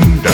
down.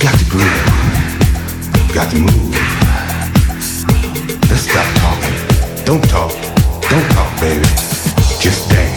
Got to groove. Got to move. Let's stop talking. Don't talk. Don't talk, baby. Just dance.